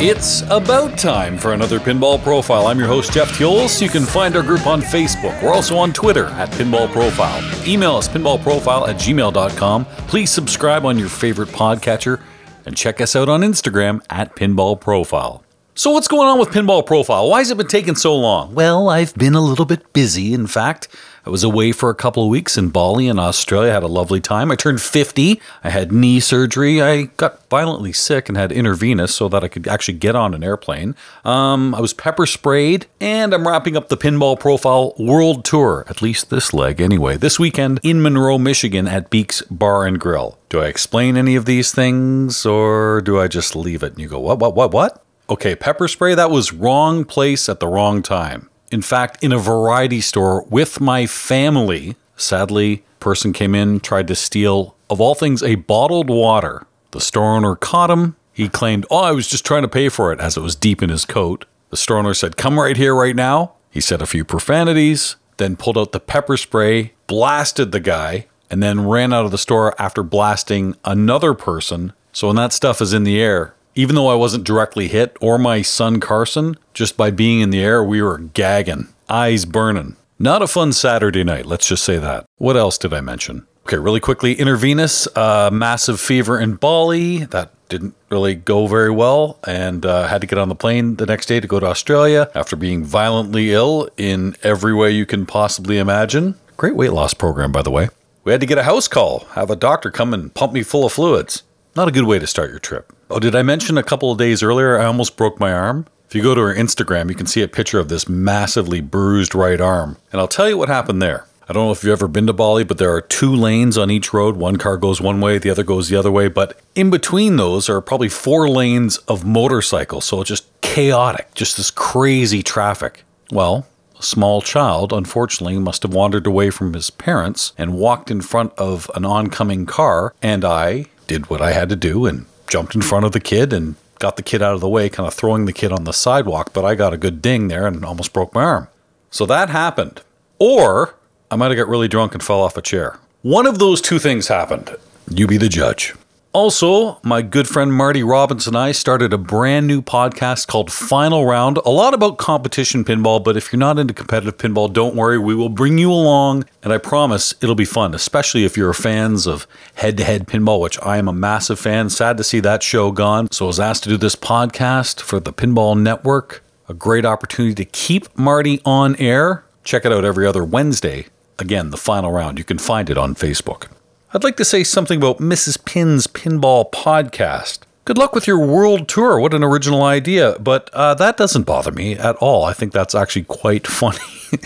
It's about time for another Pinball Profile. I'm your host, Jeff Teolis. You can find our group on Facebook. We're also on Twitter at Pinball Profile. Email us pinballprofile at gmail.com. Please subscribe on your favorite podcatcher and check us out on Instagram at Pinball Profile. So, what's going on with Pinball Profile? Why has it been taking so long? Well, I've been a little bit busy. In fact, I was away for a couple of weeks in Bali in Australia. I had a lovely time. I turned 50. I had knee surgery. I got violently sick and had intravenous so that I could actually get on an airplane. Um, I was pepper sprayed, and I'm wrapping up the Pinball Profile World Tour, at least this leg anyway, this weekend in Monroe, Michigan at Beaks Bar and Grill. Do I explain any of these things or do I just leave it and you go, what, what, what, what? Okay, pepper spray, that was wrong place at the wrong time. In fact, in a variety store with my family, sadly, person came in, tried to steal, of all things, a bottled water. The store owner caught him. He claimed, Oh, I was just trying to pay for it, as it was deep in his coat. The store owner said, Come right here, right now. He said a few profanities, then pulled out the pepper spray, blasted the guy, and then ran out of the store after blasting another person. So when that stuff is in the air, even though I wasn't directly hit or my son Carson, just by being in the air, we were gagging, eyes burning. Not a fun Saturday night, let's just say that. What else did I mention? Okay, really quickly intravenous, uh, massive fever in Bali. That didn't really go very well and uh, had to get on the plane the next day to go to Australia after being violently ill in every way you can possibly imagine. Great weight loss program, by the way. We had to get a house call, have a doctor come and pump me full of fluids. Not a good way to start your trip. Oh, did I mention a couple of days earlier I almost broke my arm? If you go to her Instagram, you can see a picture of this massively bruised right arm. And I'll tell you what happened there. I don't know if you've ever been to Bali, but there are two lanes on each road. One car goes one way, the other goes the other way. But in between those are probably four lanes of motorcycles. So it's just chaotic, just this crazy traffic. Well, a small child, unfortunately, must have wandered away from his parents and walked in front of an oncoming car. And I did what I had to do and jumped in front of the kid and got the kid out of the way, kind of throwing the kid on the sidewalk, but I got a good ding there and almost broke my arm. So that happened. Or I might have got really drunk and fell off a chair. One of those two things happened. You be the judge. Also, my good friend Marty Robbins and I started a brand new podcast called Final Round. A lot about competition pinball, but if you're not into competitive pinball, don't worry. We will bring you along, and I promise it'll be fun, especially if you're fans of head to head pinball, which I am a massive fan. Sad to see that show gone. So I was asked to do this podcast for the Pinball Network. A great opportunity to keep Marty on air. Check it out every other Wednesday. Again, the final round. You can find it on Facebook. I'd like to say something about Mrs. Pin's Pinball Podcast. Good luck with your world tour. What an original idea. But uh, that doesn't bother me at all. I think that's actually quite funny.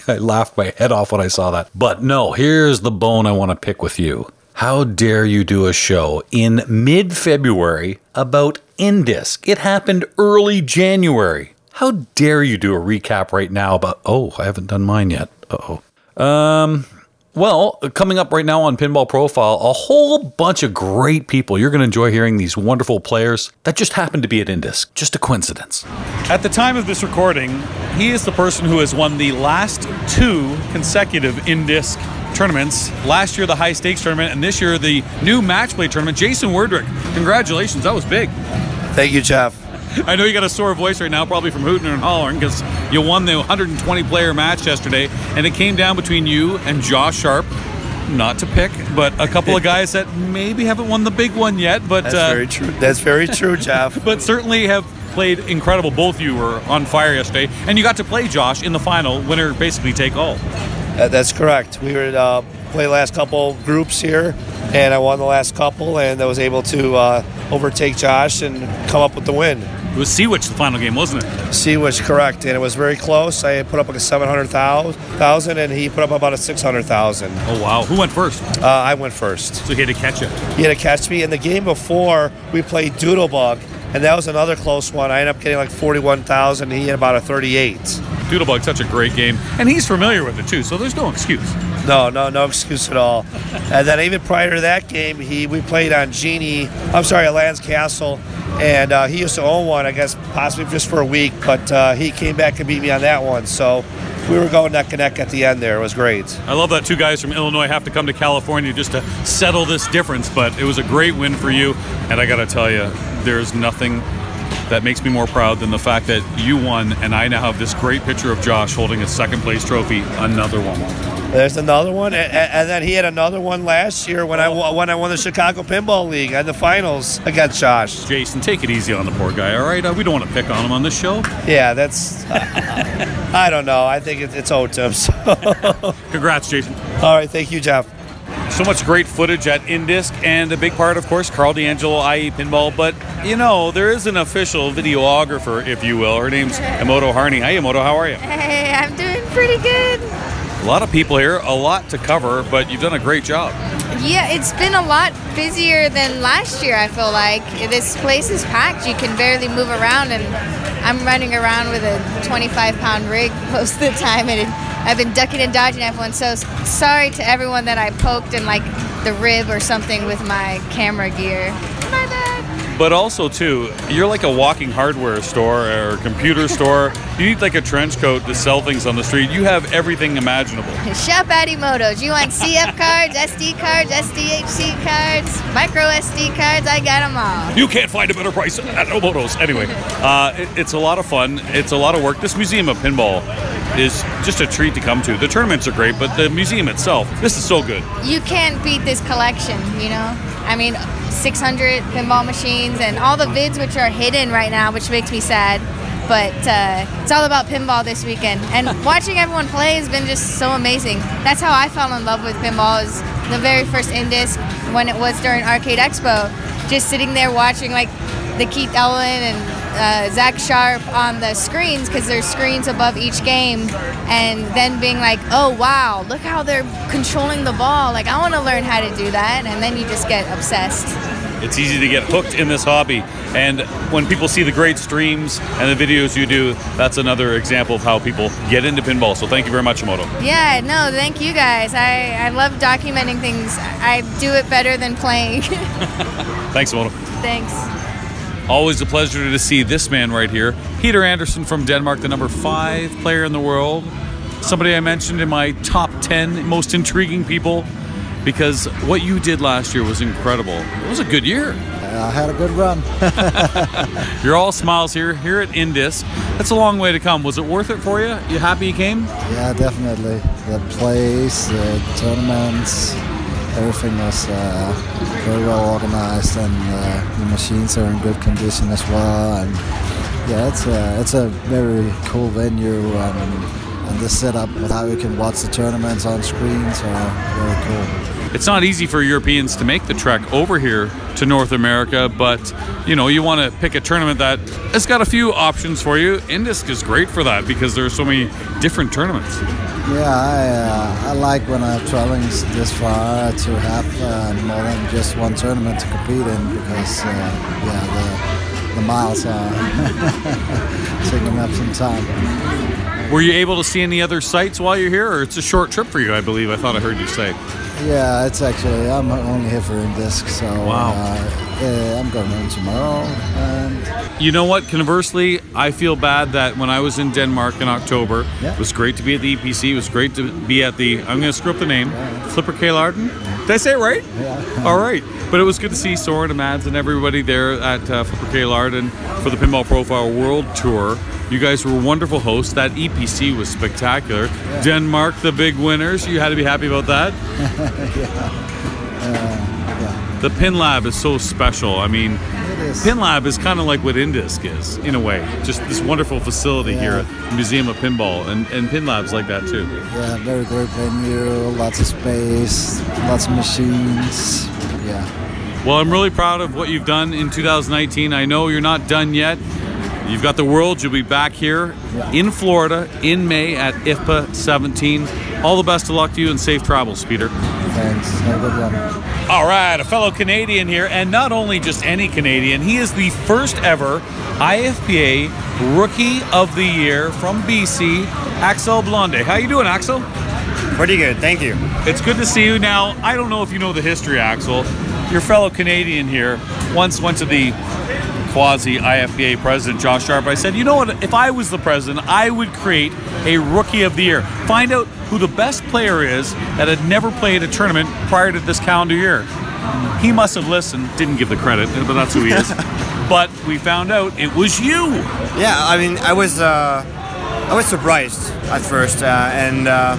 I laughed my head off when I saw that. But no, here's the bone I want to pick with you. How dare you do a show in mid February about Indisc? It happened early January. How dare you do a recap right now about, oh, I haven't done mine yet. Uh oh. Um, well, coming up right now on Pinball Profile, a whole bunch of great people. You're going to enjoy hearing these wonderful players that just happened to be at Indisc. Just a coincidence. At the time of this recording, he is the person who has won the last two consecutive Indisc tournaments. Last year, the high stakes tournament, and this year, the new match play tournament. Jason Werdrick, congratulations. That was big. Thank you, Jeff. I know you got a sore voice right now, probably from hooting and hollering, because you won the 120 player match yesterday, and it came down between you and Josh Sharpe. Not to pick, but a couple of guys that maybe haven't won the big one yet, but That's uh, very true. That's very true, Jeff. but certainly have played incredible. Both of you were on fire yesterday, and you got to play Josh in the final, winner basically take all. Uh, that's correct. We were uh, play last couple groups here, and I won the last couple, and I was able to uh, overtake Josh and come up with the win. It was Seawitch the final game, wasn't it? Seawitch, correct. And it was very close. I put up like a 700,000 and he put up about a 600,000. Oh, wow. Who went first? Uh, I went first. So he had to catch it. He had to catch me. And the game before, we played Doodlebug and that was another close one. I ended up getting like 41,000 he had about a 38. Doodlebug, such a great game, and he's familiar with it too, so there's no excuse. No, no, no excuse at all. and then even prior to that game, he we played on Genie. I'm sorry, Lands Castle, and uh, he used to own one, I guess, possibly just for a week, but uh, he came back and beat me on that one. So we were going neck and neck at the end there. It was great. I love that two guys from Illinois have to come to California just to settle this difference, but it was a great win for you. And I got to tell you, there's nothing that makes me more proud than the fact that you won, and I now have this great picture of Josh holding a second place trophy. Another one. There's another one, and, and then he had another one last year when I when I won the Chicago Pinball League at the finals against Josh. Jason, take it easy on the poor guy, all right? Uh, we don't want to pick on him on this show. Yeah, that's. I don't know. I think it, it's owed to him. So. Congrats, Jason. All right, thank you, Jeff. So much great footage at Indisc, and a big part, of course, Karl DeAngelo, IE Pinball. But, you know, there is an official videographer, if you will. Her name's Emoto Harney. Hi, Emoto. How are you? Hey, I'm doing pretty good. A lot of people here, a lot to cover, but you've done a great job. Yeah, it's been a lot busier than last year, I feel like. This place is packed. You can barely move around, and I'm running around with a 25 pound rig most of the time, and it, I've been ducking and dodging everyone. So sorry to everyone that I poked in like the rib or something with my camera gear. But also, too, you're like a walking hardware store or computer store. You need like a trench coat to sell things on the street. You have everything imaginable. Shop at Emotos. You want CF cards, SD cards, SDHC cards, micro SD cards? I got them all. You can't find a better price at Emotos. Anyway, uh, it, it's a lot of fun. It's a lot of work. This museum of pinball is just a treat to come to. The tournaments are great, but the museum itself, this is so good. you can't beat this collection, you know? I mean, 600 pinball machines and all the vids which are hidden right now, which makes me sad. But uh, it's all about pinball this weekend. And watching everyone play has been just so amazing. That's how I fell in love with pinball is the very first Indisc when it was during Arcade Expo. Just sitting there watching like the Keith Elwin and uh, Zach Sharpe on the screens because there's screens above each game, and then being like, oh wow, look how they're controlling the ball. Like I want to learn how to do that, and then you just get obsessed. It's easy to get hooked in this hobby. And when people see the great streams and the videos you do, that's another example of how people get into pinball. So thank you very much, Emoto. Yeah, no, thank you guys. I, I love documenting things. I do it better than playing. Thanks, Emoto. Thanks. Always a pleasure to see this man right here, Peter Andersen from Denmark, the number five player in the world. Somebody I mentioned in my top 10 most intriguing people because what you did last year was incredible. It was a good year. I had a good run. You're all smiles here, here at Indisc. That's a long way to come. Was it worth it for you? You happy you came? yeah, definitely. The place, the tournaments, everything was uh, very well organized, and uh, the machines are in good condition as well. And yeah, it's a it's a very cool venue, and, and the setup with how you can watch the tournaments on screens are very cool. It's not easy for Europeans to make the trek over here to North America, but you know, you want to pick a tournament that has got a few options for you. Indisc is great for that because there are so many different tournaments. Yeah, I, uh, I like when I'm traveling this far to have uh, more than just one tournament to compete in because uh, yeah, the, the miles are taking up some time. Were you able to see any other sites while you're here, or it's a short trip for you? I believe I thought I heard you say. Yeah, it's actually I'm only here for disc, so Wow. uh, yeah, I'm going home tomorrow. And You know what? Conversely, I feel bad that when I was in Denmark in October, Yeah. it was great to be at the EPC. It was great to be at the. I'm going to screw up the name. Flipper Klarden. Did I say it right? Yeah. All right. But it was good to see Soren and Mads and everybody there at uh, Flipper Klarden for the Pinball Profile World Tour. You guys were wonderful hosts. That EPC was spectacular. Denmark, the big winners. You had to be happy about that. Uh, yeah. The Pin Lab is so special. I mean. Pin Lab is kind of like what Indisc is, in a way. Just this wonderful facility here Yeah. at the Museum of Pinball, and, and Pin Lab's like that too. Yeah, very great venue, lots of space, lots of machines. Yeah. Well, I'm really proud of what you've done in 2019. I know you're not done yet. You've got the World. You'll be back here in Florida in May at IFPA 17. All the best of luck to you and safe travels, Peter. Thanks. Have a good one. All right, a fellow Canadian here, and not only just any Canadian, he is the first ever IFPA Rookie of the Year from BC, Axel Blonde. How you doing, Axel? Pretty good, thank you. It's good to see you. Now, I don't know if you know the history, Axel. Your fellow Canadian here once went to the quasi IFPA president, Josh Sharpe. I said, you know what? If I was the president, I would create a Rookie of the Year. Find out who the best player is that had never played a tournament prior to this calendar year. He must have listened, didn't give the credit, but that's who he is. but we found out it was you. Yeah, I mean, I was uh, I was surprised at first, uh, and uh,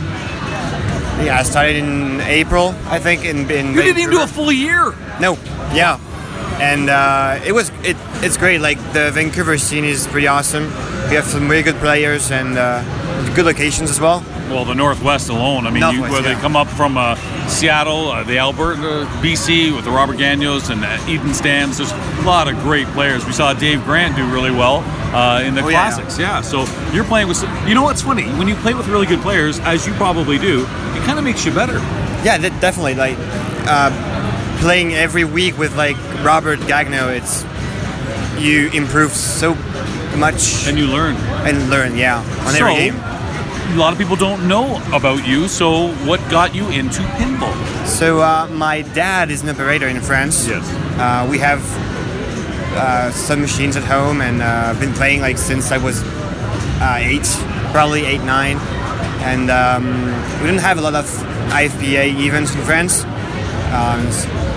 yeah, I started in April, I think. In, in You didn't even do a full year. No, yeah, and uh, it was it. It's great. Like the Vancouver scene is pretty awesome. We have some really good players and uh, good locations as well. Well, the Northwest alone. I mean, you, Northwest, where they come up from uh, Seattle, uh, the Alberta, BC with the Robert Gagnos and uh, Eden Stams. There's a lot of great players. We saw Dave Grant do really well uh, in the Oh, yeah. classics. Yeah. So you're playing with. You know what's funny? When you play with really good players, as you probably do, it kind of makes you better. Yeah, definitely. Like uh, playing every week with like Robert Gagno, it's you improve so much And you learn. and learn. Yeah, on so, every game. a lot of people don't know about you. So, what got you into pinball? So uh, my dad is an operator in France. Yes. Uh, we have uh, some machines at home, and uh, I've been playing like since I was uh, eight, probably eight, nine. And um, we didn't have a lot of IFPA events in France. Um,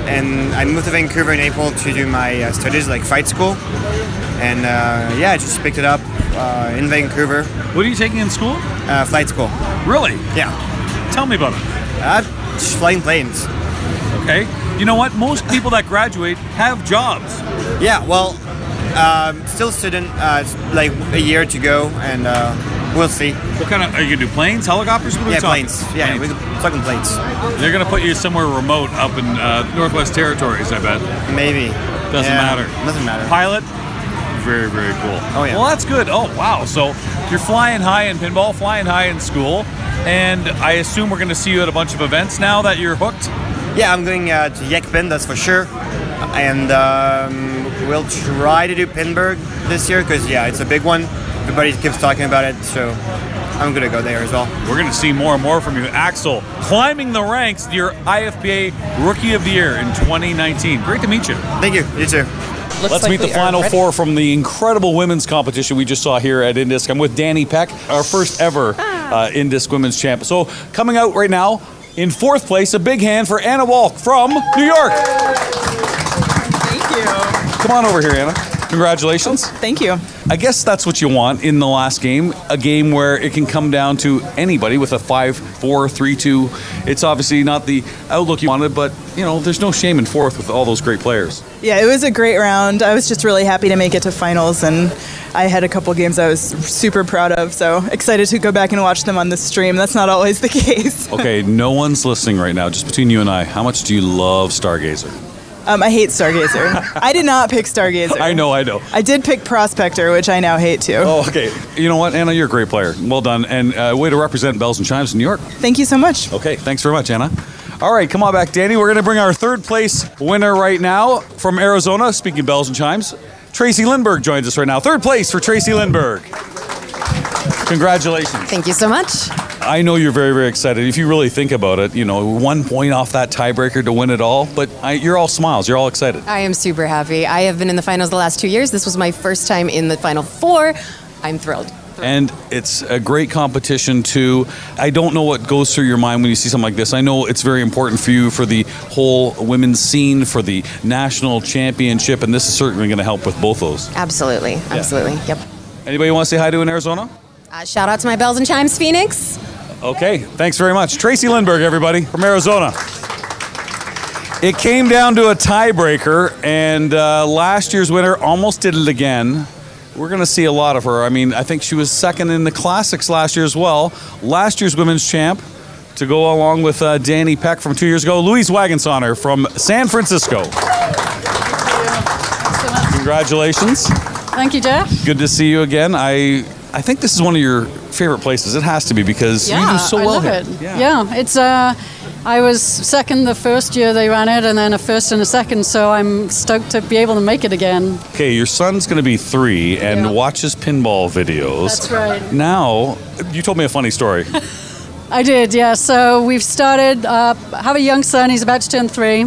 and I moved to Vancouver in April to do my uh, studies, like fight school. And uh, yeah, I just picked it up uh, in Vancouver, What are you taking in school? uh, flight school. Really? Yeah, Tell me about it. uh, just flying planes. Okay. You know what? Most people that graduate have jobs. Yeah, well, um, still student, uh, like a year to go, and uh, we'll see. What kind of are you gonna do? Planes, helicopters? What are we Yeah, talking? planes. Yeah, Planes. we're talking planes. They're gonna put you somewhere remote up in uh, Northwest Territories. I bet. Maybe. Doesn't Yeah, matter. Doesn't matter. Pilot. Very very cool. Oh, yeah. Well, that's good. Oh wow. So you're flying high in pinball, flying high in school, and I assume we're gonna see you at a bunch of events now that you're hooked. Yeah, I'm going uh, to YEGPIN, that's for sure. And um, we'll try to do Pinburgh this year because, yeah, it's a big one. Everybody keeps talking about it, so I'm going to go there as well. We're going to see more and more from you. Axel, climbing the ranks, your IFPA Rookie of the Year in 2019. Great to meet you. Thank you. You too. Looks Let's like meet the final ready. four from the incredible women's competition we just saw here at Indisc. I'm with Danny Peck, our first ever uh, Indisc women's champ. So coming out right now in fourth place, a big hand for Anna Walk from New York. Thank you. Come on over here, Anna. Congratulations. Thank you. I guess that's what you want in the last game, a game where it can come down to anybody with a 5 4 3 2. It's obviously not the outlook you wanted, but you know, there's no shame in fourth with all those great players. Yeah, it was a great round. I was just really happy to make it to finals, and I had a couple games I was super proud of. So excited to go back and watch them on the stream. That's not always the case. Okay, no one's listening right now, just between you and I. How much do you love Stargazer? Um, I hate Stargazer. I did not pick Stargazer. I know, I know. I did pick Prospector, which I now hate too. Oh, okay. You know what, Anna? You're a great player. Well done. And uh, way to represent Bells and Chimes in New York. Thank you so much. Okay, thanks very much, Anna. All right, come on back, Danny. We're going to bring our third place winner right now from Arizona. Speaking of Bells and Chimes, Tracy Lindberg joins us right now. Third place for Tracy Lindberg. Congratulations. Thank you so much. I know you're very, very excited. If you really think about it, you know, one point off that tiebreaker to win it all, but I, you're all smiles. You're all excited. I am super happy. I have been in the finals the last two years. This was my first time in the final four. I'm thrilled. And it's a great competition too. I don't know what goes through your mind when you see something like this. I know it's very important for you for the whole women's scene, for the national championship, and this is certainly going to help with both those. Absolutely. Absolutely. Yep. Anybody want to say hi to in Arizona? Uh, shout out to my Bells and Chimes Phoenix. Okay, thanks very much. Tracy Lindberg, everybody, from Arizona. It came down to a tiebreaker, and uh, last year's winner almost did it again. We're going to see a lot of her. I mean, I think she was second in the classics last year as well. Last year's women's champ to go along with uh, Danny Peck from two years ago. Louise Wagensonner from San Francisco. Congratulations. Thank you, Jeff. Good to see you again. I I think this is one of your favorite places. It has to be because you do so I well love here. it. Yeah. it's uh, I was second the first year they ran it, and then a first and a second. So I'm stoked to be able to make it again. Okay, your son's going to be three and Yeah. watches pinball videos. That's right. Now, you told me a funny story. I did, yeah. So we've started. Uh, have a young son. He's about to turn three,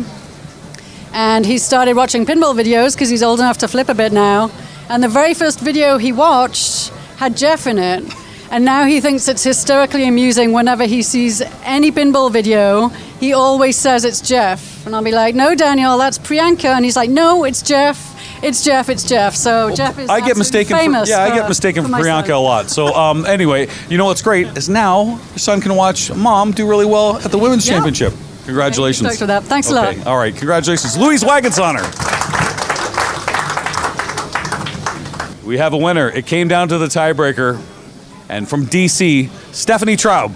and he started watching pinball videos because he's old enough to flip a bit now. And the very first video he watched had Jeff in it, And now he thinks it's hysterically amusing whenever he sees any pinball video. He always says it's Jeff. And I'll be like, no, Daniel, that's Priyanka. And he's like, no, it's Jeff. It's Jeff, it's Jeff. So Jeff is I get mistaken. famous. For, yeah, I get mistaken for my Priyanka a lot. So um, anyway, you know what's great is now your son can watch mom do really well at the women's Yeah. championship. Congratulations. Stoked with that. Thanks a lot. Okay, All right, congratulations, Louise Wagensonner. We have a winner. It came down to the tiebreaker, and from DC, Stephanie Traub.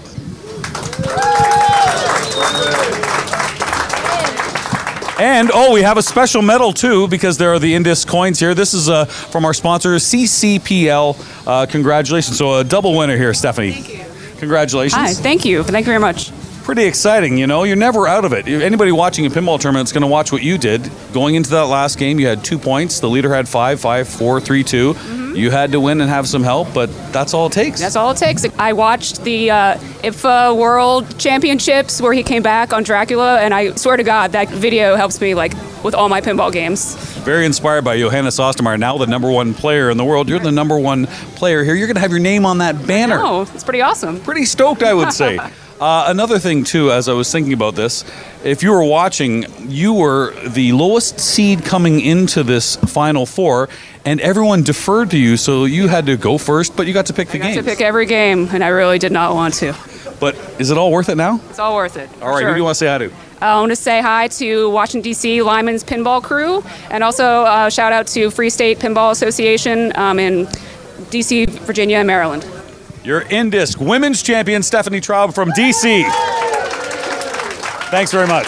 And oh, we have a special medal too because there are the Indisc coins here. This is uh, from our sponsor CCPL. Uh, congratulations! So a double winner here, Stephanie. Thank you. Congratulations. Hi, thank you. Thank you very much. Pretty exciting, you know. You're never out of it. Anybody watching a pinball tournament is going to watch what you did. Going into that last game, you had two points. The leader had five, five, four, three, two. You had to win and have some help, but that's all it takes. That's all it takes. I watched the uh, IFA World Championships where he came back on Dracula, and I swear to God, that video helps me like with all my pinball games. Very inspired by Johannes Ostermeier, now the number one player in the world. You're the number one player here. You're going to have your name on that banner. Oh, it's pretty awesome. Pretty stoked, I would say. Uh, another thing, too, as I was thinking about this, if you were watching, you were the lowest seed coming into this Final Four, and everyone deferred to you, so you had to go first, but you got to pick the I got game. to pick every game, and I really did not want to. But is it all worth it now? It's all worth it. All right, who do you want to say hi to? I want to say hi to Washington, D.C. Lyman's Pinball Crew, and also uh, shout out to Free State Pinball Association um, in D.C., Virginia, and Maryland. Your Indisc Women's Champion, Stephanie Traub from DC. Thanks very much.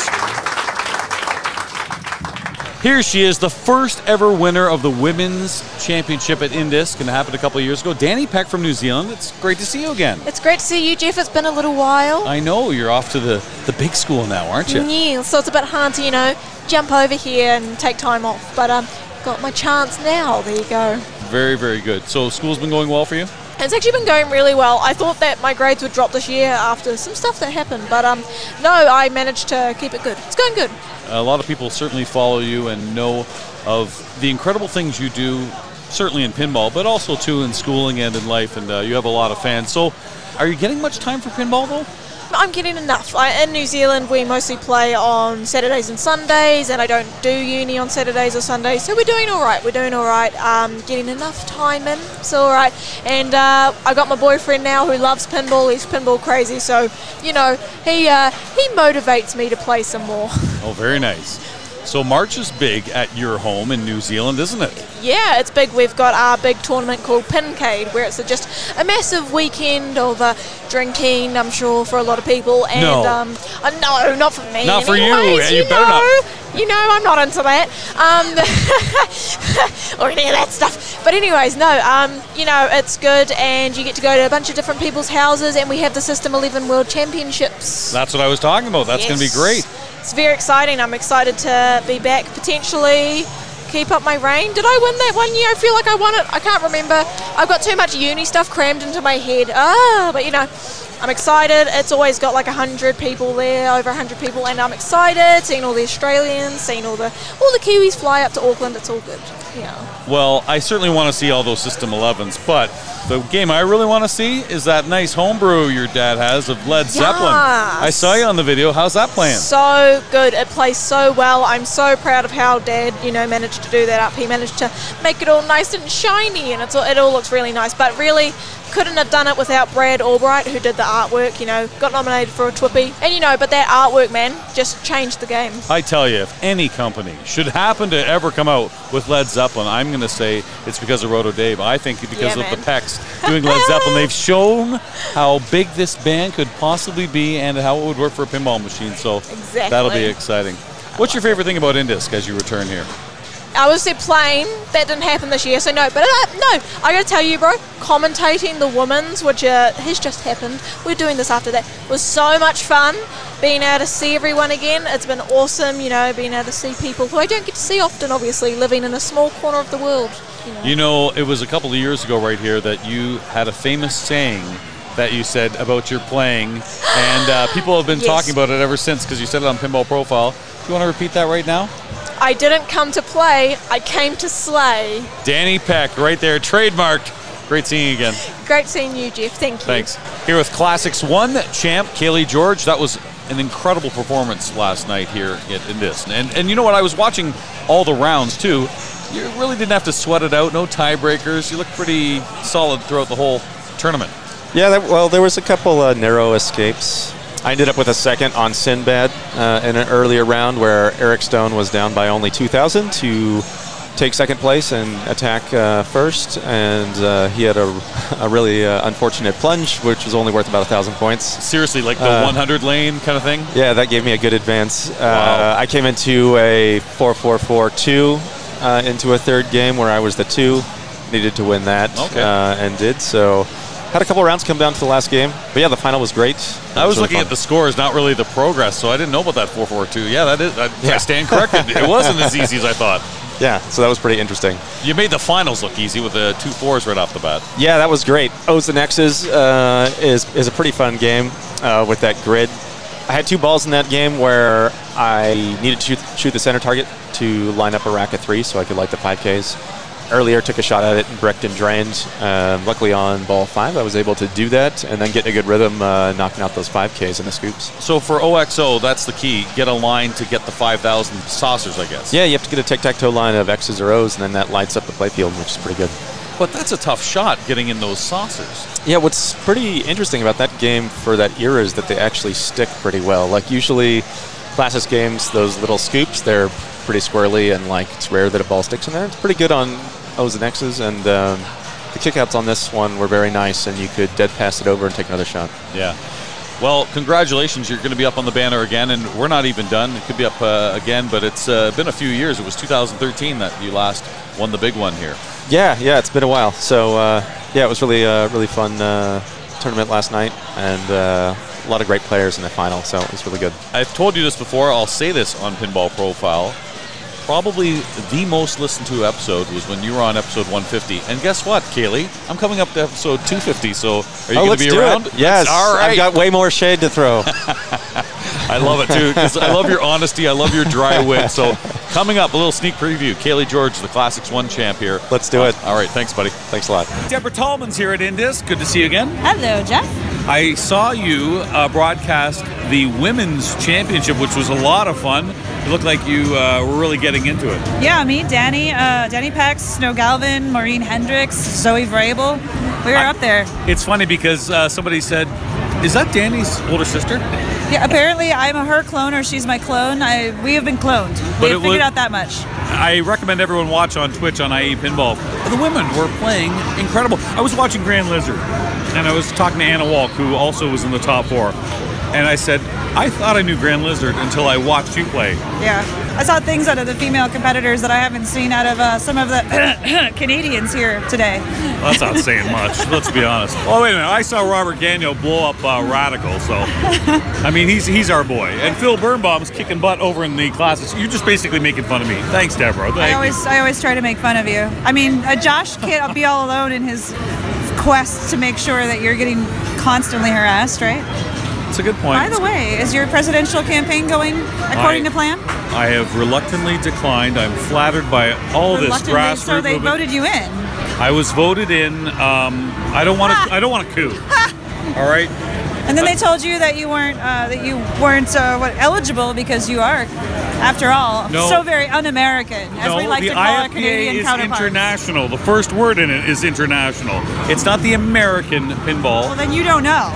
Here she is, the first ever winner of the Women's Championship at Indisc, and it happened a couple of years ago. Danny Peck from New Zealand. It's great to see you again. It's great to see you, Jeff. It's been a little while. I know you're off to the, the big school now, aren't you? Yeah, so it's a bit hard to, you know, jump over here and take time off. But um, got my chance now. There you go. Very, very good. So school's been going well for you? It's actually been going really well. I thought that my grades would drop this year after some stuff that happened, but um, no, I managed to keep it good. It's going good. A lot of people certainly follow you and know of the incredible things you do, certainly in pinball, but also too in schooling and in life. And uh, you have a lot of fans. So, are you getting much time for pinball though? I'm getting enough. I, in New Zealand, we mostly play on Saturdays and Sundays, and I don't do uni on Saturdays or Sundays, so we're doing all right. We're doing all right. Um, getting enough time in, so all right. And uh, I got my boyfriend now who loves pinball. He's pinball crazy, so you know he uh, he motivates me to play some more. Oh, very nice. So March is big at your home in New Zealand, isn't it? Yeah, it's big. We've got our big tournament called Pincade, where it's a, just a massive weekend of uh, drinking. I'm sure for a lot of people. And No. um, uh, no, not for me. Not for you. anyways, Yeah, you better know, not. You know, I'm not into that. Um, or any of that stuff. But anyways, no. Um, you know, it's good, and you get to go to a bunch of different people's houses, and we have the System 11 World Championships. That's what I was talking about. That's going to be great. It's very exciting. I'm excited to be back potentially. Keep up my reign. Did I win that one year? I feel like I won it. I can't remember. I've got too much uni stuff crammed into my head. Ah, but you know, I'm excited. It's always got like hundred people there, over hundred people, and I'm excited. Seeing all the Australians, seeing all the all the Kiwis fly up to Auckland. It's all good. Well, I certainly want to see all those System 11s, but the game I really want to see is that nice homebrew your dad has of Led Zeppelin. I saw you on the video. How's that playing? So good. It plays so well. I'm so proud of how Dad, you know, managed to do that up. He managed to make it all nice and shiny, and it's all, it all looks really nice. But really, couldn't have done it without Brad Albright, who did the artwork. You know, got nominated for a TWIPY, and you know, but that artwork, man, just changed the game. I tell you, if any company should happen to ever come out with Led Zeppelin, I'm going to say it's because of Roto Dave. I think because Yeah, of the. Pecs doing Led Zeppelin, they've shown how big this band could possibly be and how it would work for a pinball machine. So Exactly. that'll be exciting. What's your favorite thing about Indisc as you return here? I was said playing. That didn't happen this year, so no. But uh, no, I gotta tell you, bro, commentating the women's, which uh, has just happened. We're doing this after that. Was so much fun. Being able to see everyone again. It's been awesome. You know, being able to see people who I don't get to see often. Obviously, living in a small corner of the world. You know. You know, it was a couple of years ago right here that you had a famous saying that you said about your playing, and uh, people have been Yes. talking about it ever since because you said it on Pinball Profile. Do you want to repeat that right now? I didn't come to play. I came to slay. Danny Peck, right there, trademarked. Great seeing you again. Great seeing you, Jeff. Thank you. Thanks. Here with Classics 1 champ Kaylee George. That was an incredible performance last night here in, in this. And, and you know what? I was watching all the rounds too. You really didn't have to sweat it out. No tiebreakers. You looked pretty solid throughout the whole tournament. Yeah, that, well, there was a couple uh, narrow escapes. I ended up with a second on Sinbad uh, in an earlier round where Eric Stone was down by only 2,000 to take second place and attack uh, first, and uh, he had a, a really uh, unfortunate plunge, which was only worth about a thousand points. Seriously, like the Uh, 100 lane kind of thing? Yeah, that gave me a good advance. Wow. Uh, I came into a 4-4-4-2 uh, into a third game where I was the two, needed to win that, Okay. uh, and did so. Had a couple rounds come down to the last game, but yeah, the final was great. I was looking at the scores, not really the progress, so I didn't know about that 442. Yeah, that is. I, I stand corrected. it wasn't as easy as I thought. Yeah, so that was pretty interesting. You made the finals look easy with the two fours right off the bat. Yeah, that was great. O's and X's uh, is is a pretty fun game uh, with that grid. I had two balls in that game where I needed to shoot, shoot the center target to line up a rack of three so I could light the 5Ks. Earlier, took a shot at it and bricked and drained. Um, luckily, on ball five, I was able to do that and then get a good rhythm, uh, knocking out those 5Ks in the scoops. So for OXO, that's the key. Get a line to get the 5,000 saucers, I guess. Yeah, you have to get a tic tac toe line of X's or O's, and then that lights up the playfield, which is pretty good. But that's a tough shot getting in those saucers. Yeah, what's pretty interesting about that game for that era is that they actually stick pretty well. Like usually, Classics games, those little scoops, they're pretty squirrely and like it's rare that a ball sticks in there. It's pretty good on O's and X's, and um, the kickouts on this one were very nice, and you could dead pass it over and take another shot. Yeah. Well, congratulations. You're going to be up on the banner again, and we're not even done. It could be up uh, again, but it's uh, been a few years. It was 2013 that you last won the big one here. Yeah, yeah, it's been a while. So uh, yeah, it was really uh, really fun uh, tournament last night, and uh, a lot of great players in the final. So it was really good. I've told you this before. I'll say this on Pinball Profile. Probably the most listened to episode was when you were on episode 150. And guess what, Kaylee? I'm coming up to episode 250. So are you oh, going to be around? It. Yes, All right. I've got way more shade to throw. I love it too because I love your honesty. I love your dry wit. So, coming up, a little sneak preview. Kaylee George, the Classics One champ here. Let's do it. All right, thanks, buddy. Thanks a lot. Deborah Tallman's here at Indisc. Good to see you again. Hello, Jeff. I saw you uh, broadcast the women's championship, which was a lot of fun. It looked like you uh, were really getting into it. Yeah, me, Danny, uh, Danny Pex, Snow Galvin, Maureen Hendricks, Zoe Vrabel. We were I- up there. It's funny because uh, somebody said, "Is that Danny's older sister?" Yeah, apparently I'm her clone or she's my clone. I we have been cloned. We it have figured out that much. I recommend everyone watch on Twitch on IE Pinball. The women were playing incredible. I was watching Grand Lizard, and I was talking to Anna Walk, who also was in the top four. And I said, I thought I knew Grand Lizard until I watched you play. Yeah, I saw things out of the female competitors that I haven't seen out of uh, some of the Canadians here today. Well, that's not saying much. Let's be honest. Oh wait a minute! I saw Robert Gagno blow up uh, Radical, so I mean he's he's our boy. And Phil Birnbaum's kicking butt over in the classes. You're just basically making fun of me. Thanks, Deborah. Thank I you. always I always try to make fun of you. I mean, uh, Josh can't be all alone in his quest to make sure that you're getting constantly harassed, right? It's a good point. By the way, is your presidential campaign going according I- to plan? I have reluctantly declined. I'm flattered by all this grassroots so they movement. voted you in. I was voted in. Um, I don't want to. I don't want a coup. all right. And then they told you that you weren't uh, that you weren't uh, what eligible because you are, after all, No. so very un-American, as no, we like the to call our Canadian is international. The first word in it is international. It's not the American pinball. Well, then you don't know.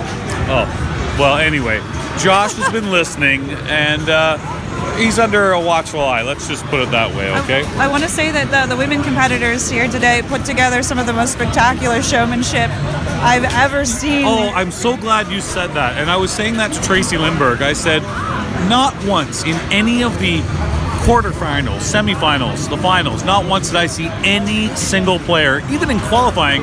Oh, well, anyway, Josh has been listening, and uh, he's under a watchful eye. Let's just put it that way, okay? I want to say that the, the women competitors here today put together some of the most spectacular showmanship I've ever seen. Oh, I'm so glad you said that. And I was saying that to Tracy Lindbergh. I said, not once in any of the quarterfinals, semifinals, the finals, not once did I see any single player, even in qualifying,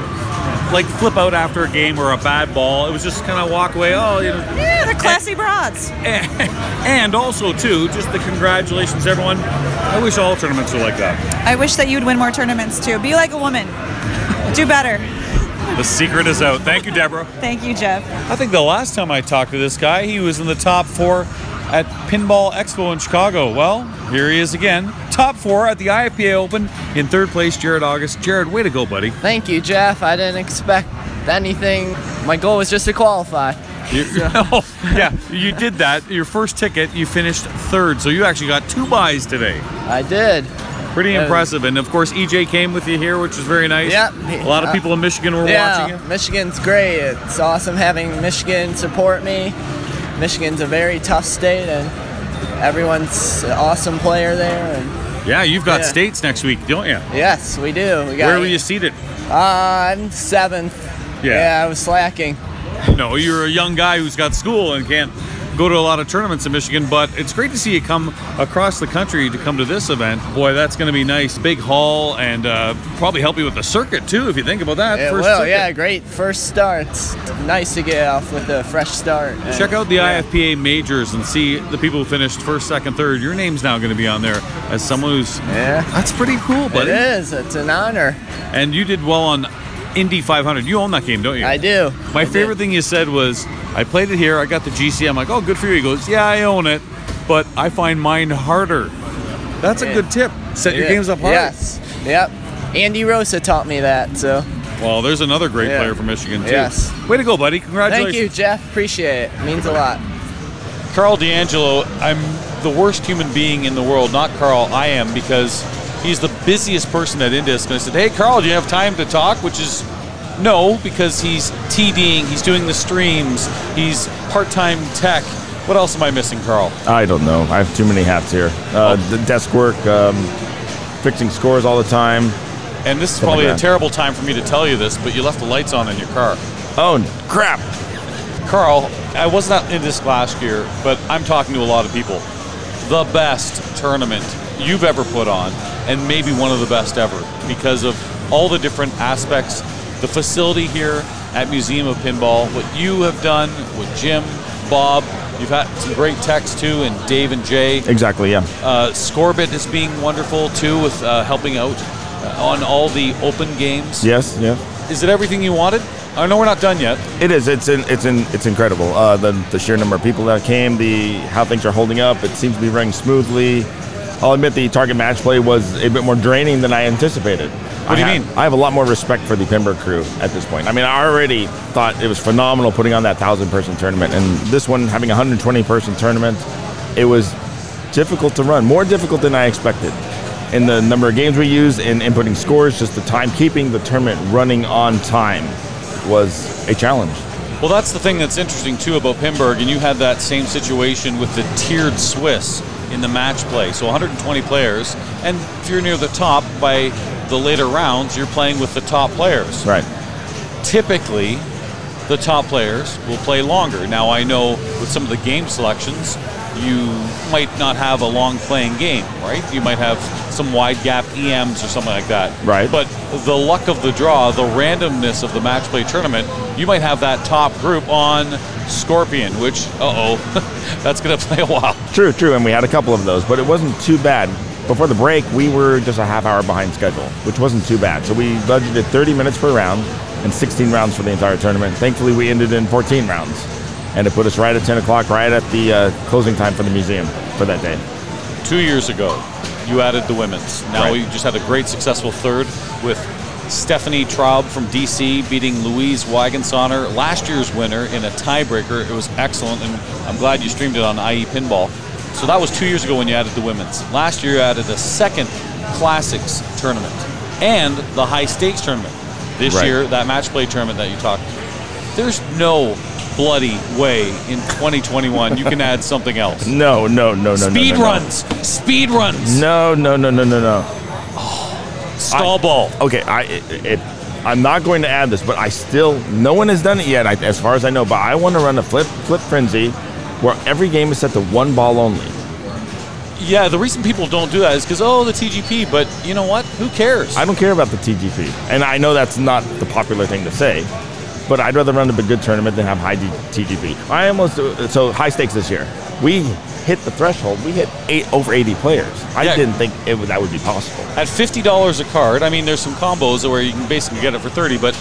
like flip out after a game or a bad ball. It was just kind of walk away. Oh, you know. yeah, they're classy broads. And also, too, just the congratulations, everyone. I wish all tournaments were like that. I wish that you'd win more tournaments too. Be like a woman. Do better. The secret is out. Thank you, Deborah. Thank you, Jeff. I think the last time I talked to this guy, he was in the top four at Pinball Expo in Chicago. Well, here he is again. Top four at the IFPA Open. In third place, Jared August. Jared, way to go, buddy. Thank you, Jeff. I didn't expect anything. My goal was just to qualify. You, oh, yeah, you did that. Your first ticket, you finished third, so you actually got two buys today. I did. Pretty impressive. And of course, EJ came with you here, which was very nice. Yep. A lot of people in Michigan were yeah, watching you. Michigan's great. It's awesome having Michigan support me. Michigan's a very tough state, and everyone's an awesome player there. And Yeah, you've got Yeah. states next week, don't you? yes, we do. We got. Where were you seated? Uh, I'm seventh. Yeah. Yeah, I was slacking. No, you're a young guy who's got school and can't go to a lot of tournaments in Michigan, but it's great to see you come across the country to come to this event. Boy, that's going to be nice. Big hall and uh, probably help you with the circuit too, if you think about that. It First will, circuit. yeah, great first start. It's nice to get off with a fresh start. Check out the yeah. IFPA majors and see the people who finished first, second, third. Your name's now going to be on there as someone who's. Yeah. That's pretty cool, buddy. It is. It's an honor. And you did well on Indy 500. You own that game, don't you? I do. My I favorite thing you said was, I played it here, I got the GC. I'm like, oh, good for you. He goes, yeah, I own it, but I find mine harder. That's a good tip. Set your games up hard. Yes. Yep. Andy Rosa taught me that. So. Well, there's another great Yeah. player from Michigan, too. Yes. Way to go, buddy. Congratulations. Thank you, Jeff. Appreciate it. Means a lot. Karl DeAngelo, I'm the worst human being in the world. Not Karl, I am, because he's the busiest person at Indisc. And I said, hey, Karl, do you have time to talk? Which is no, because he's TDing, he's doing the streams, he's part time tech. What else am I missing, Karl? I don't know. I have too many hats here. Uh, the desk work, um, fixing scores all the time. And this is Stuff like probably a terrible time for me to tell you this, but you left the lights on in your car. Oh, crap. Karl, I was not in this last year, but I'm talking to a lot of people. The best tournament you've ever put on, and maybe one of the best ever because of all the different aspects. The facility here at Museum of Pinball, what you have done with Jim, Bob, you've had some great techs too, and Dave and Jay. Exactly, yeah. Uh, Scorbit is being wonderful too with uh, helping out uh, on all the open games. Yes, yeah. Is it everything you wanted? I know we're not done yet. It is. It's in, it's in, it's incredible. Uh, the the sheer number of people that came, the how things are holding up. It seems to be running smoothly. I'll admit the target match play was a bit more draining than I anticipated. What do you I mean? I have a lot more respect for the Pinburgh crew at this point. I mean, I already thought it was phenomenal putting on that thousand person tournament, and this one having a 120 person tournament, it was difficult to run, more difficult than I expected. In the number of games we used, in inputting scores, just the timekeeping, the tournament running on time was a challenge. Well, that's the thing that's interesting too about Pinburgh, and you had that same situation with the tiered Swiss in the match play. So 120 players, and if you're near the top by the later rounds, you're playing with the top players. Right. Typically, the top players will play longer. Now, I know with some of the game selections, you might not have a long playing game, right? You might have some wide gap EMs or something like that. Right. But the luck of the draw, the randomness of the match play tournament, you might have that top group on Scorpion, which, uh oh, that's going to play a while. True, true, and we had a couple of those, but it wasn't too bad. Before the break, we were just a half hour behind schedule, which wasn't too bad. So we budgeted 30 minutes per round and 16 rounds for the entire tournament. Thankfully, we ended in 14 rounds, and it put us right at 10 o'clock, right at the uh, closing time for the museum for that day. Two years ago, you added the women's. Now Right. you just had a great successful third with Stephanie Traub from DC beating Louise Wagensonner, last year's winner, in a tiebreaker. It was excellent, and I'm glad you streamed it on IE Pinball. So that was two years ago when you added the women's. Last year you added a second Classics tournament and the High Stakes tournament. This Right. year, that match play tournament that you talked. There's no bloody way in 2021 you can add something else. No, no, no, no, Speed no, no, no. runs. Speed runs. No, no, no, no, no, no. Stall I- ball. Okay, I it, it, I'm not going to add this, but I still no one has done it yet, I, as far as I know. But I want to run a flip flip frenzy, where every game is set to one ball only. Yeah, the reason people don't do that is because oh the TGP, but you know what? Who cares? I don't care about the TGP, and I know that's not the popular thing to say, but I'd rather run a good tournament than have high TGP. I almost uh, so high stakes this year. We hit the threshold. We hit eight over 80 players. I Yeah. didn't think it that would be possible. At fifty dollars a card, I mean, there's some combos where you can basically get it for thirty, but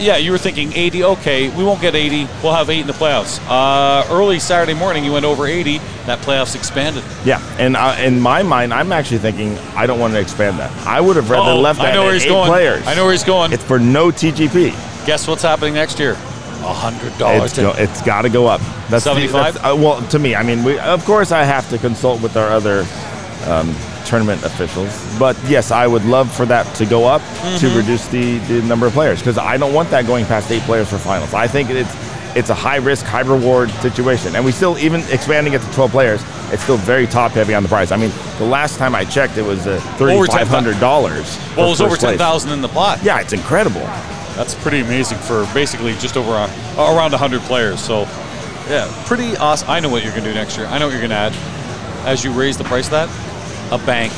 yeah, you were thinking 80. Okay, we won't get 80. We'll have eight in the playoffs. Uh, early Saturday morning, you went over 80. That playoffs expanded. Yeah, and uh, in my mind, I'm actually thinking I don't want to expand that. I would have rather Uh-oh, left that I know where he's eight going. players. I know where he's going. It's for no TGP. Guess what's happening next year? A hundred dollars. It's, go, it's got to go up. That's 75? that's- uh, well, to me, I mean, we of course I have to consult with our other um, tournament officials, but yes, I would love for that to go up to Mhm. reduce the, the number of players because I don't want that going past eight players for finals. I think it's it's a high risk, high reward situation, and we still even expanding it to 12 players. It's still very top heavy on the price. I mean, the last time I checked, it was uh, Over thirty five hundred dollars. Well, it was over 10,000 in the plot. Yeah, it's incredible. That's pretty amazing for basically just over a, around 100 players. So, yeah, pretty awesome. I know what you're going to do next year. I know what you're going to add as you raise the price of that. A bank.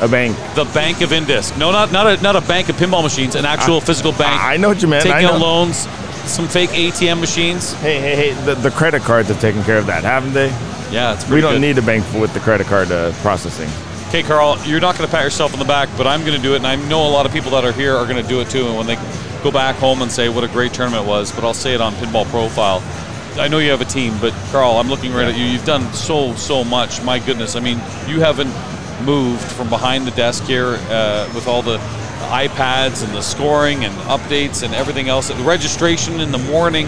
A bank. The Bank of Indisc. No, not not a not a bank of pinball machines. An actual I- physical bank. I know what you meant. Taking out loans, some fake ATM machines. Hey, hey, hey! The, the credit cards have taken care of that, haven't they? Yeah, it's We don't good. need a bank with the credit card uh, processing. Okay, Karl, you're not going to pat yourself on the back, but I'm going to do it, and I know a lot of people that are here are going to do it too. And when they go back home and say what a great tournament it was, but I'll say it on Pinball Profile. I know you have a team, but Karl, I'm looking right at you. You've done so so much. My goodness, I mean, you haven't moved from behind the desk here uh, with all the iPads and the scoring and updates and everything else. The registration in the morning.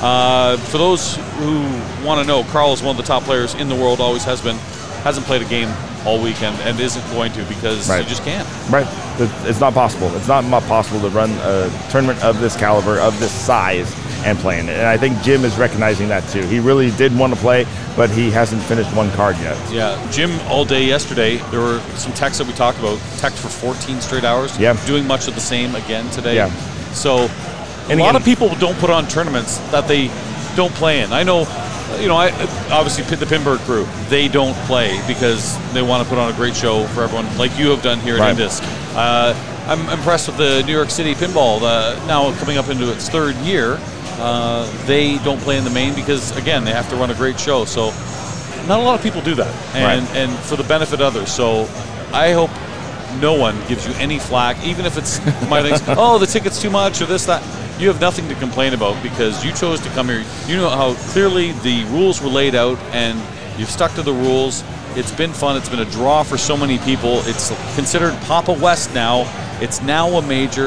Uh, for those who want to know, Karl is one of the top players in the world. Always has been. Hasn't played a game all weekend and isn't going to because Right. you just can't. Right. It's not possible. It's not possible to run a tournament of this caliber, of this size, and play in it. And I think Jim is recognizing that too. He really did want to play, but he hasn't finished one card yet. Yeah, Jim all day yesterday. There were some texts that we talked about. Text for 14 straight hours. Yeah. Doing much of the same again today. Yeah. So, And a lot of people don't put on tournaments that they don't play in. I know, you know, I obviously the Pinburgh crew they don't play because they want to put on a great show for everyone, like you have done here Right. at Indisc. Uh, I'm impressed with the New York City Pinball. Uh, now coming up into its third year, uh, they don't play in the main because again they have to run a great show. So not a lot of people do that, and Right. and for the benefit of others. So I hope no one gives you any flack, even if it's my things. Oh, the ticket's too much or this that. You have nothing to complain about because you chose to come here. You know how clearly the rules were laid out, and you've stuck to the rules. It's been fun. It's been a draw for so many people. It's considered Papa West now. It's now a major.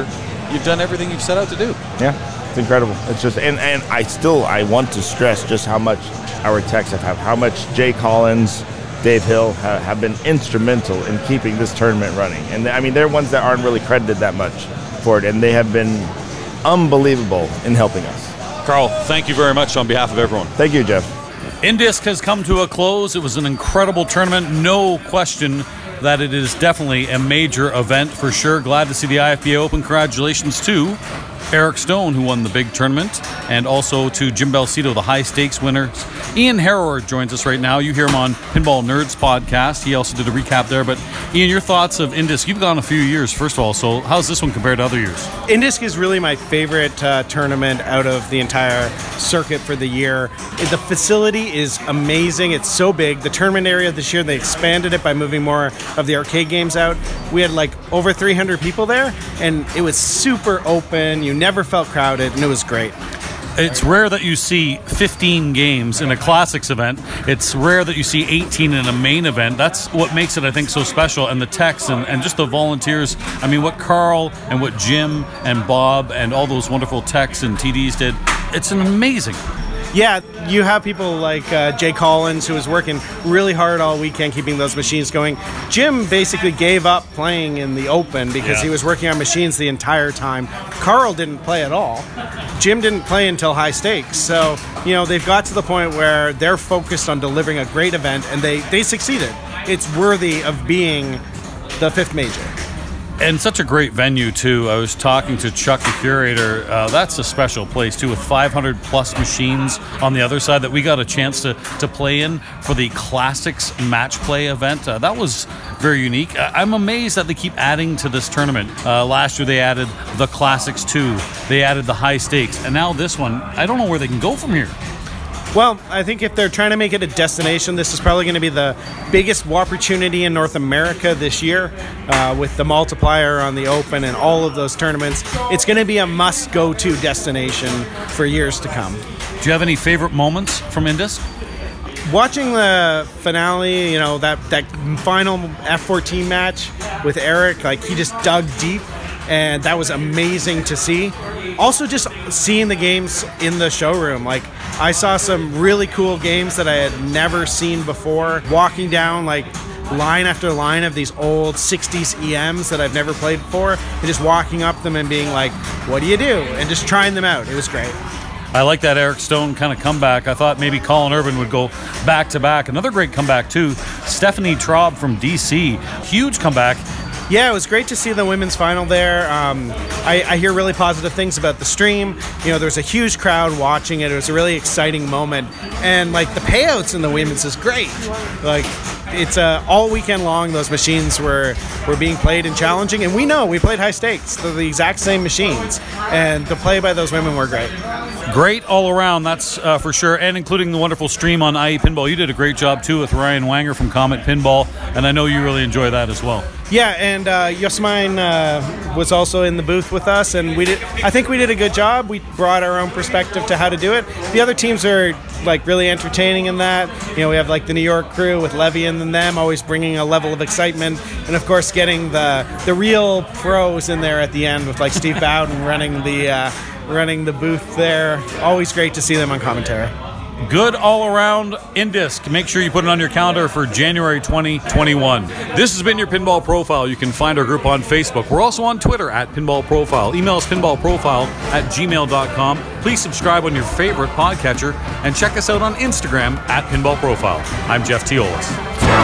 You've done everything you've set out to do. Yeah, it's incredible. It's just, and, and I still, I want to stress just how much our techs have, how much Jay Collins, Dave Hill have, have been instrumental in keeping this tournament running. And I mean, they're ones that aren't really credited that much for it, and they have been unbelievable in helping us. Karl, thank you very much on behalf of everyone. Thank you, Jeff. Indisc has come to a close. It was an incredible tournament. No question that it is definitely a major event for sure. Glad to see the IFPA Open. Congratulations to Eric Stone, who won the big tournament, and also to Jim Belsito, the high stakes winner. Ian Harrower joins us right now. You hear him on Pinball Nerds podcast. He also did a recap there. But Ian, your thoughts of Indisc? You've gone a few years, first of all. So how's this one compared to other years? Indisc is really my favorite uh, tournament out of the entire circuit for the year. The facility is amazing. It's so big. The tournament area this year, they expanded it by moving more of the arcade games out. We had like over 300 people there, and it was super open. You never felt crowded, and it was great. It's rare that you see 15 games in a classics event. It's rare that you see 18 in a main event. That's what makes it, I think, so special. And the techs and, and just the volunteers. I mean, what Karl and what Jim and Bob and all those wonderful techs and TDs did, it's an amazing. Yeah, you have people like uh, Jay Collins, who was working really hard all weekend keeping those machines going. Jim basically gave up playing in the open because Yeah. he was working on machines the entire time. Karl didn't play at all. Jim didn't play until high stakes. So, you know, they've got to the point where they're focused on delivering a great event, and they, they succeeded. It's worthy of being the fifth major. And such a great venue, too. I was talking to Chuck, the curator. Uh, that's a special place, too, with 500 plus machines on the other side that we got a chance to, to play in for the Classics Match Play event. Uh, that was very unique. I- I'm amazed that they keep adding to this tournament. Uh, last year, they added the Classics 2, they added the high stakes, and now this one. I don't know where they can go from here. Well, I think if they're trying to make it a destination, this is probably going to be the biggest opportunity in North America this year uh, with the multiplier on the Open and all of those tournaments. It's going to be a must go to destination for years to come. Do you have any favorite moments from Indisc? Watching the finale, you know, that, that final F14 match with Eric, like he just dug deep and that was amazing to see. Also, just seeing the games in the showroom, like I saw some really cool games that I had never seen before. Walking down like line after line of these old 60s EMs that I've never played before, and just walking up them and being like, "What do you do?" and just trying them out. It was great. I like that Eric Stone kind of comeback. I thought maybe Colin Urban would go back to back. Another great comeback too. Stephanie Traub from DC, huge comeback. Yeah, it was great to see the women's final there. Um, I, I, hear really positive things about the stream. You know, there was a huge crowd watching it. It was a really exciting moment, and like the payouts in the women's is great. Like it's uh, all weekend long. Those machines were were being played and challenging, and we know we played high stakes. They're the exact same machines, and the play by those women were great. Great all around, that's uh, for sure, and including the wonderful stream on IE Pinball. You did a great job too with Ryan Wanger from Comet Pinball, and I know you really enjoy that as well. Yeah, and uh, Yosmine uh, was also in the booth with us, and we did. I think we did a good job. We brought our own perspective to how to do it. The other teams are like really entertaining in that. You know, we have like the New York crew with Levy and them, always bringing a level of excitement, and of course getting the the real pros in there at the end with like Steve Bowden running the uh, running the booth there. Always great to see them on commentary good all around Indisc. Make sure you put it on your calendar for January 2021. This has been your Pinball Profile. You can find our group on Facebook. We're also on Twitter at Pinball Profile. Email us pinballprofile at gmail.com. Please subscribe on your favorite podcatcher and check us out on Instagram at Pinball Profile. I'm Jeff Teolis.